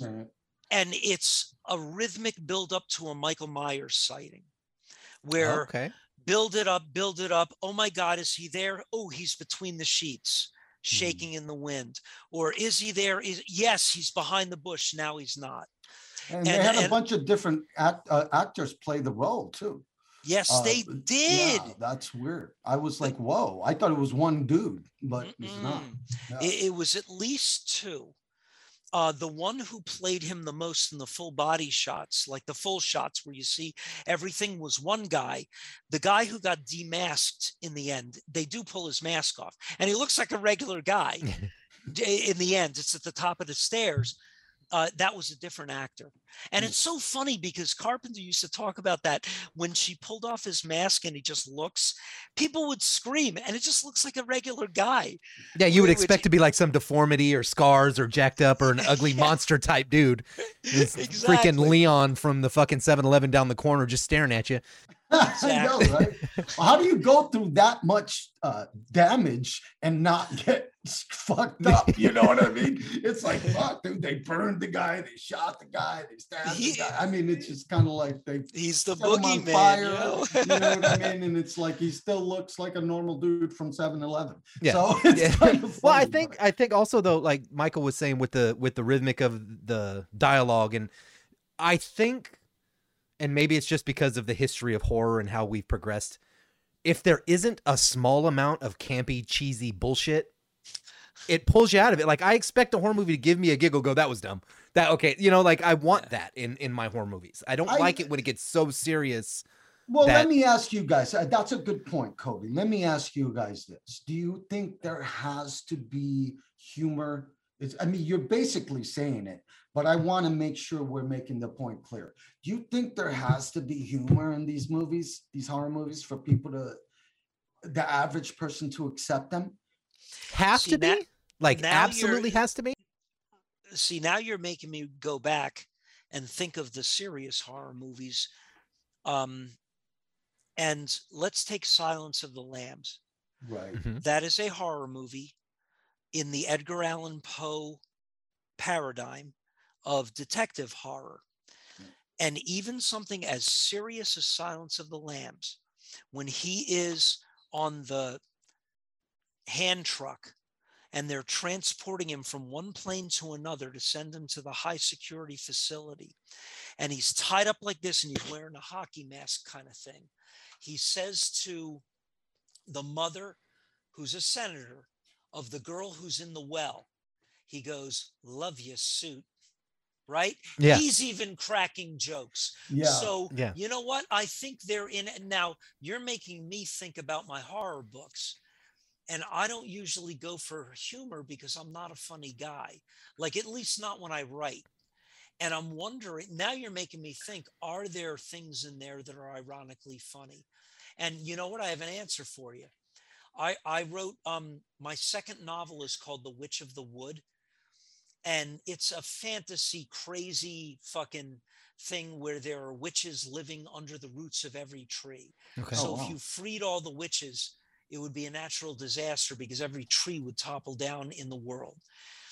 Right. and it's a rhythmic build up to a Michael Myers sighting where okay. Build it up, build it up. Oh my God, is he there? Oh, he's between the sheets, shaking in the wind. Or is he there? Is yes, he's behind the bush. Now he's not. And they And- had a bunch of different act, uh, actors play the role too. Yes, Uh, they did. Yeah, that's weird. I was like, whoa! I thought it was one dude, but it's not. Yeah. It, it was at least two. Uh, the one who played him the most in the full body shots, like the full shots where you see everything, was one guy. The guy who got demasked in the end, they do pull his mask off, and he looks like a regular guy. In the end, it's at the top of the stairs. Uh, that was a different actor. And Mm. it's so funny because Carpenter used to talk about that when she pulled off his mask and he just looks, people would scream, and it just looks like a regular guy. Yeah, you would Which- expect to be like some deformity or scars or jacked up or an ugly Yeah. monster type dude. It's Exactly. freaking Leon from the fucking 7-Eleven down the corner just staring at you. I know, right? How do you go through that much uh, damage and not get fucked up? You know what I mean? It's like, fuck, dude, they burned the guy, they shot the guy, they stabbed He- the guy. I mean, it's just kind of like they He's the set him boogeyman. fire. you know? You know what I mean? And it's like he still looks like a normal dude from 7-Eleven. Yeah. So it's Yeah. kind of well, I think but- I think also though, like Michael was saying with the with the rhythmic of the dialogue, and I think, and maybe it's just because of the history of horror and how we've progressed. If there isn't a small amount of campy, cheesy bullshit, it pulls you out of it. Like I expect a horror movie to give me a giggle, go, "That was dumb." That okay, you know, like I want that in in my horror movies. I don't I- like it when it gets so serious. Well, that- let me ask you guys. uh, That's a good point, Cody. Let me ask you guys this: Do you think there has to be humor? It's, I mean, you're basically saying it, but I want to make sure we're making the point clear. Do you think there has to be humor in these movies, these horror movies, for people to, the average person, to accept them? Has See, to be now- like now absolutely has to be. See, now you're making me go back and think of the serious horror movies. Um, and let's take Silence of the Lambs. Right. Mhm. That is a horror movie in the Edgar Allan Poe paradigm of detective horror. And even something as serious as Silence of the Lambs, when he is on the hand truck and they're transporting him from one plane to another to send him to the high security facility. And he's tied up like this and he's wearing a hockey mask kind of thing. He says to the mother, who's a senator, of the girl who's in the well, he goes, Love you, suit. Right? Yeah. He's even cracking jokes. Yeah. So, Yeah. you know what? I think they're in it. Now, you're making me think about my horror books. And I don't usually go for humor because I'm not a funny guy, like, at least not when I write. And I'm wondering now you're making me think are there things in there that are ironically funny? And you know what? I have an answer for you. I, I wrote um, my second novel is called The Witch of the Wood. And it's a fantasy, crazy fucking thing where there are witches living under the roots of every tree. Okay. So Oh, if wow. you freed all the witches it would be a natural disaster because every tree would topple down in the world.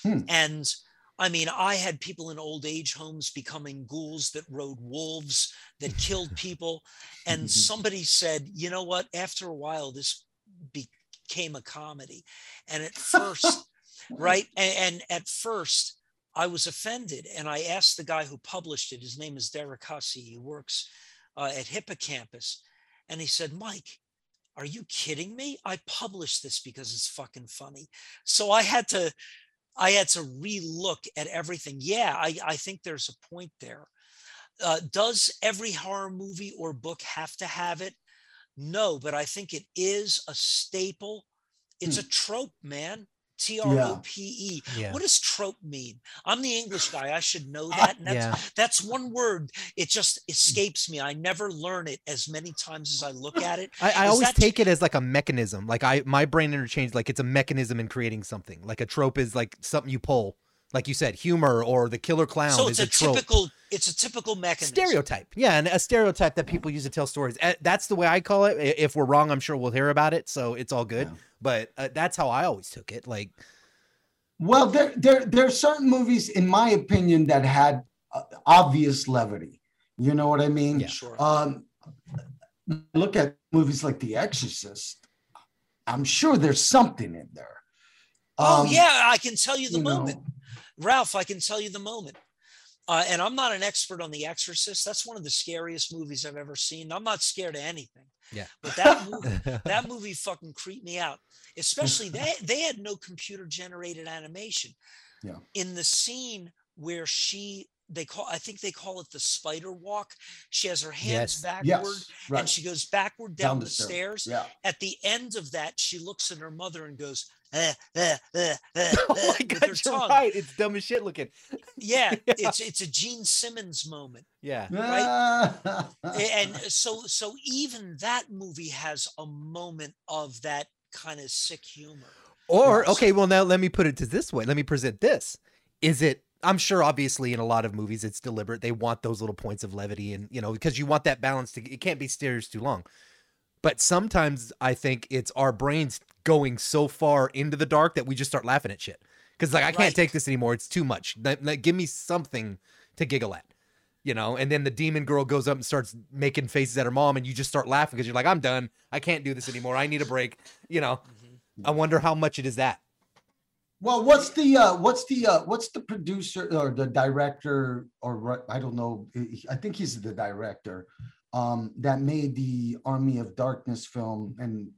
Hmm. And I mean, I had people in old age homes becoming ghouls that rode wolves, that killed people. And somebody said, you know what? After a while, this became a comedy. And at first, right? And, and at first, I was offended. And I asked the guy who published it, his name is Derrick Hussey, he works uh, at Hippocampus. And he said, Mike, are you kidding me? I published this because it's fucking funny. So I had to I had to relook at everything. Yeah, I, I think there's a point there. Uh, does every horror movie or book have to have it? No, but I think it is a staple. It's Hmm. a trope, man. T R O P E. Yeah. What does trope mean? I'm the English guy. I should know ah, that. And that's, Yeah. that's one word. It just escapes me. I never learn it as many times as I look at it. I, I always take it as like a mechanism. Like I, my brain interchanged like it's a mechanism in creating something. Like a trope is like something you pull. Like you said, humor or the killer clown So is it's a, a trope. typical. It's a typical mechanism. stereotype. Yeah, and a stereotype that people use to tell stories. That's the way I call it. If we're wrong, I'm sure we'll hear about it. So it's all good. Yeah. But uh, that's how I always took it. Like, Well, there, there, there are certain movies, in my opinion, that had uh, obvious levity. You know what I mean? Yeah. Sure. Um, look at movies like The Exorcist. I'm sure there's something in there. oh Um, yeah, I can tell you the you know, moment, Ralph. I can tell you the moment. Uh, and I'm not an expert on The Exorcist. That's one of the scariest movies I've ever seen. I'm not scared of anything. Yeah. But that movie, that movie fucking creeped me out. Especially they they had no computer generated animation. Yeah. In the scene where she they call I think they call it the spider walk. She has her hands Yes. backward yes, and she goes backward down, the, stairs. Yeah. At the end of that, she looks at her mother and goes, eh, eh, eh, eh, oh eh, my god, her you're tongue. right. It's dumb as shit looking. Yeah, Yeah. it's it's a Gene Simmons moment. Yeah. right and so so even that movie has a moment of that kind of sick humor Or okay, well now let me put it to this way. Let me present this. Is it I'm sure obviously in a lot of movies it's deliberate. They want those little points of levity and you know, because you want that balance to it can't be serious too long. But sometimes I think it's our brains going so far into the dark that we just start laughing at shit. Cuz like I can't Right. take this anymore. It's too much. Like, like, give me something to giggle at. You know, and then the demon girl goes up and starts making faces at her mom, and you just start laughing because you're like, I'm done. I can't do this anymore. I need a break. You know, mm-hmm. I wonder how much it is that. Well, what's the uh, what's the uh, what's the producer or the director or ri- I don't know. I think he's the director um, that made the Army of Darkness film and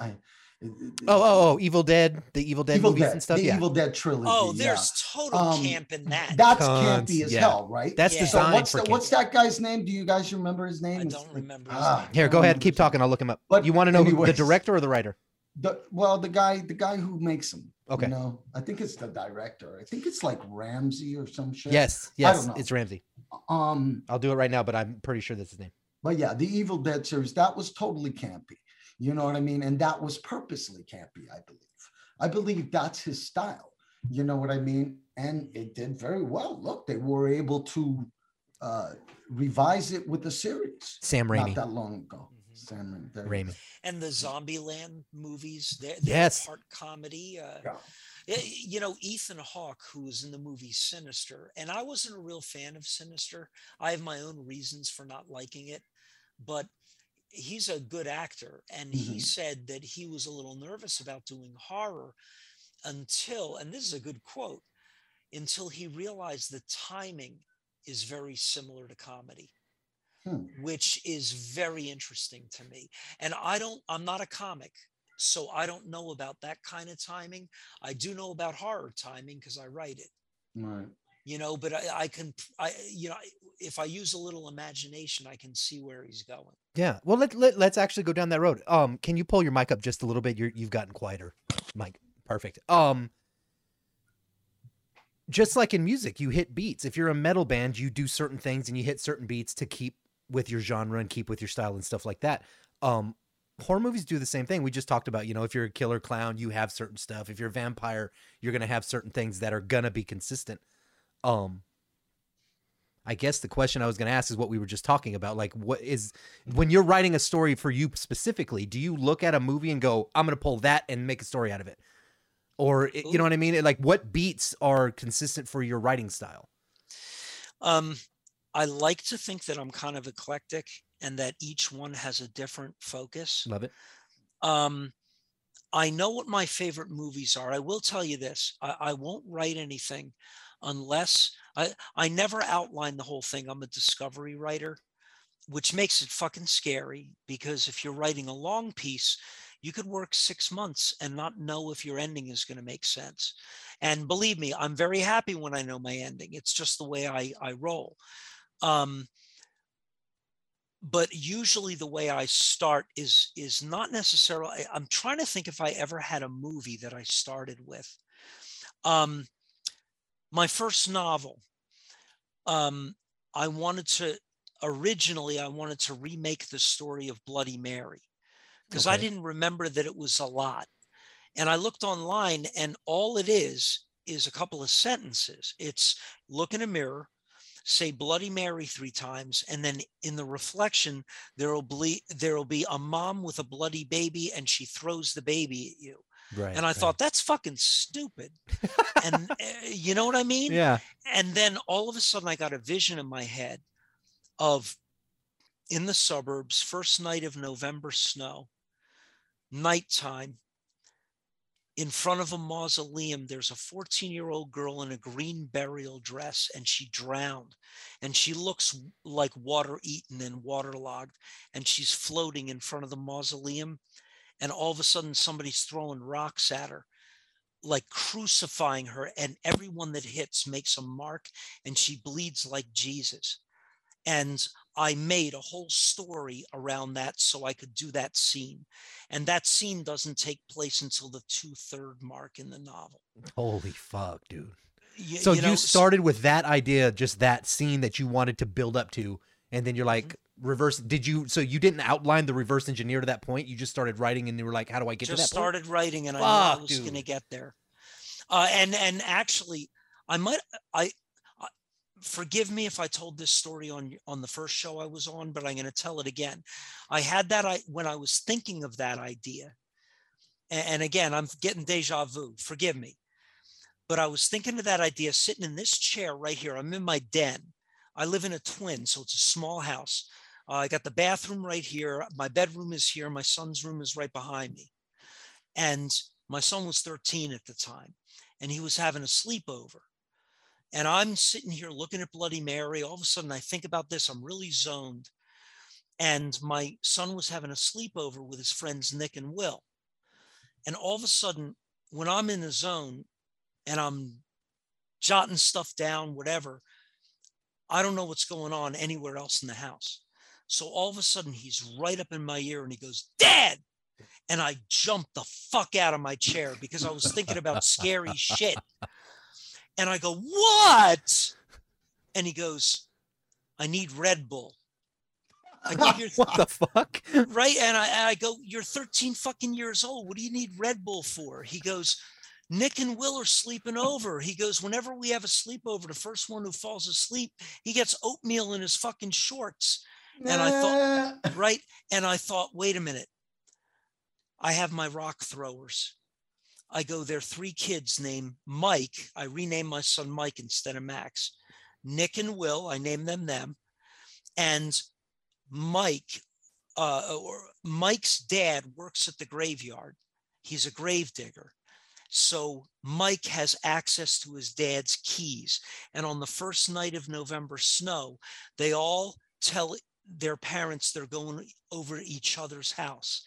I, I, Oh, oh, oh, Evil Dead, the Evil Dead Evil movies Dead, and stuff. the Yeah, Evil Dead trilogy. oh yeah. there's total Um, camp in that That's Tons, campy as yeah. hell, right? that's Yeah. so designed what's for the, kids. what's that guy's name? Do you guys remember his name? I don't like- remember his ah, name. Here, go ahead, keep talking. I'll look him up. But you want to know who, the director or the writer? The, well, the guy, the guy who makes them. Okay. You know, I think it's the director. I think it's like Ramsey or some shit. Yes, yes, it's Ramsey. Um, I'll do it right now, but I'm pretty sure that's his name. but yeah, the Evil Dead series that was totally campy. You know what I mean? And that was purposely campy, I believe. I believe that's his style. You know what I mean? And it did very well. Look, they were able to uh, revise it with the series Sam Raimi. not that long ago. Sam Raimi. there you go. Raimi. and the Zombieland movies they're, they're Yes. part comedy uh, Yeah. you know Ethan Hawke who was in the movie Sinister and I wasn't a real fan of Sinister I have my own reasons for not liking it but he's a good actor and he Mhm. said that he was a little nervous about doing horror until and this is a good quote until he realized the timing is very similar to comedy Hmm. which is very interesting to me and i don't i'm not a comic so i don't know about that kind of timing i do know about horror timing because i write it Right. you know but I, I can i you know if i use a little imagination i can see where he's going Yeah. Well, let, let let's actually go down that road. Um, can you pull your mic up just a little bit? You're you've gotten quieter, Mike. Perfect. Um, just like in music, you hit beats. If you're a metal band, you do certain things and you hit certain beats to keep with your genre and keep with your style and stuff like that. Um, horror movies do the same thing. We just talked about, you know, if you're a killer clown, you have certain stuff. If you're a vampire, you're gonna have certain things that are gonna be consistent. Um, I guess the question I was going to ask is what we were just talking about. Like, what is when you're writing a story for you specifically? Do you look at a movie and go, "I'm going to pull that and make a story out of it," or you know what I mean? Like, what beats are consistent for your writing style? Um, I like to think that I'm kind of eclectic and that each one has a different focus. Love it. Um, I know what my favorite movies are. I will tell you this: I, I won't write anything unless I I never outline the whole thing. I'm a discovery writer, which makes it fucking scary because if you're writing a long piece, you could work six months and not know if your ending is going to make sense. And believe me, I'm very happy when I know my ending. It's just the way I I roll. Um, but usually the way I start is is not necessarily. I'm trying to think if I ever had a movie that I started with. Um, my first novel. Um, I wanted to originally I wanted to remake the story of Bloody Mary because I didn't remember that it was a lot, and I looked online and all it is is a couple of sentences. It's look in a mirror, say Bloody Mary three times, and then in the reflection, there'll be there'll be a mom with a bloody baby, and she throws the baby at you. Right. And I right. thought that's fucking stupid. and uh, you know what I mean? yeah. And then all of a sudden, I got a vision in my head of in the suburbs, first night of November snow, nighttime. In front of a mausoleum, there's a 14 year old girl in a green burial dress, and she drowned. And she looks like water eaten and waterlogged, and she's floating in front of the mausoleum. And all of a sudden, somebody's throwing rocks at her, like crucifying her. And everyone that hits makes a mark, and she bleeds like Jesus. And I made a whole story around that so I could do that scene. And that scene doesn't take place until the two third mark in the novel. Holy fuck, dude. So you, know, s- started with that idea, just that scene that you wanted to build up to, and then you're like Mm-hmm. reverse. Did you? So you didn't outline the reverse engineer to that point. You just started writing, and you were like, "How do I get just to that?" point? started writing and I knew I was going to get there. Uh, and and actually, I might I, I forgive me if I told this story on on the first show I was on, but I'm going to tell it again. I had that I when I was thinking of that idea, and, and again I'm getting deja vu. Forgive me, but I was thinking of that idea sitting in this chair right here. I'm in my den. I live in a twin, so it's a small house. Uh, I got the bathroom right here. My bedroom is here. My son's room is right behind me. And my son was 13 at the time, and he was having a sleepover. And I'm sitting here looking at Bloody Mary. All of a sudden, I think about this. I'm really zoned. And my son was having a sleepover with his friends, Nick and Will. And all of a sudden, when I'm in the zone and I'm jotting stuff down, whatever, I don't know what's going on anywhere else in the house. So all of a sudden, he's right up in my ear and he goes, Dad. And I jumped the fuck out of my chair because I was thinking about scary shit. And I go, What? And he goes, I need Red Bull. I go, You're what the fuck? right. And I, and I go, You're 13 fucking years old. What do you need Red Bull for? He goes, Nick and Will are sleeping over. He goes, Whenever we have a sleepover, the first one who falls asleep, he gets oatmeal in his fucking shorts. And I thought, right? And I thought, wait a minute. I have my rock throwers. I go, there three kids named Mike. I renamed my son Mike instead of Max. Nick and Will, I named them them. And Mike, uh, or Mike's dad works at the graveyard. He's a grave digger. So Mike has access to his dad's keys. And on the first night of November snow, they all tell their parents they're going over each other's house.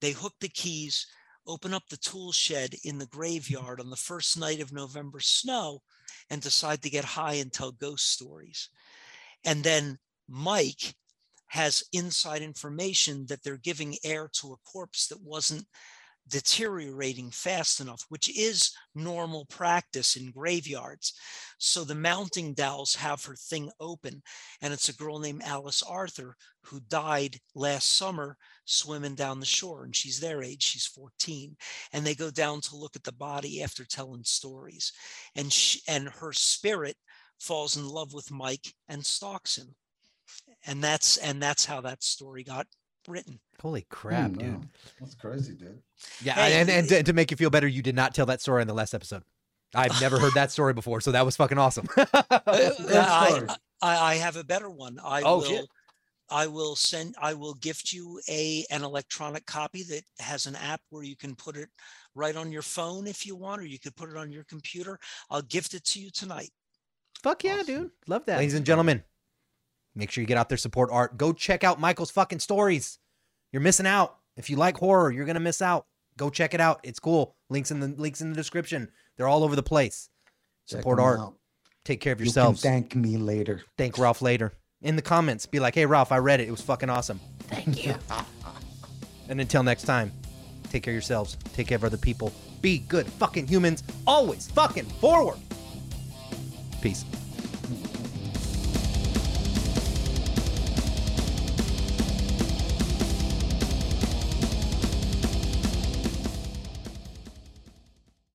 They hook the keys, open up the tool shed in the graveyard on the first night of November snow, and decide to get high and tell ghost stories. And then Mike has inside information that they're giving air to a corpse that wasn't deteriorating fast enough, which is normal practice in graveyards. So the mounting dowels have her thing open, and it's a girl named Alice Arthur who died last summer swimming down the shore, and she's their age, she's 14. And they go down to look at the body after telling stories. And she, and her spirit falls in love with Mike and stalks him. And that's and that's how that story got written. Holy crap, Hmm, dude. wow. That's crazy, dude. Yeah, Hey, and, and it- to, to make you feel better, you did not tell that story in the last episode. I've never heard that story before, so that was fucking awesome. Uh, I. I, I have a better one. I Oh, will shit. I will send I will gift you a an electronic copy that has an app where you can put it right on your phone if you want, or you could put it on your computer. I'll gift it to you tonight. Fuck yeah, Awesome. dude. Love that. Ladies and gentlemen, make sure you get out there, support art. Go check out Michael's fucking stories. You're missing out. If you like horror, you're gonna miss out. Go check it out. It's cool. Links in the links in the description. They're all over the place. Check Support art. out. Take care of You can yourselves. thank me later. Thank Ralph later. In the comments, be like, hey Ralph, I read it. It was fucking awesome. Thank you. And until next time, take care of yourselves. Take care of other people. Be good fucking humans. Always fucking forward. Peace.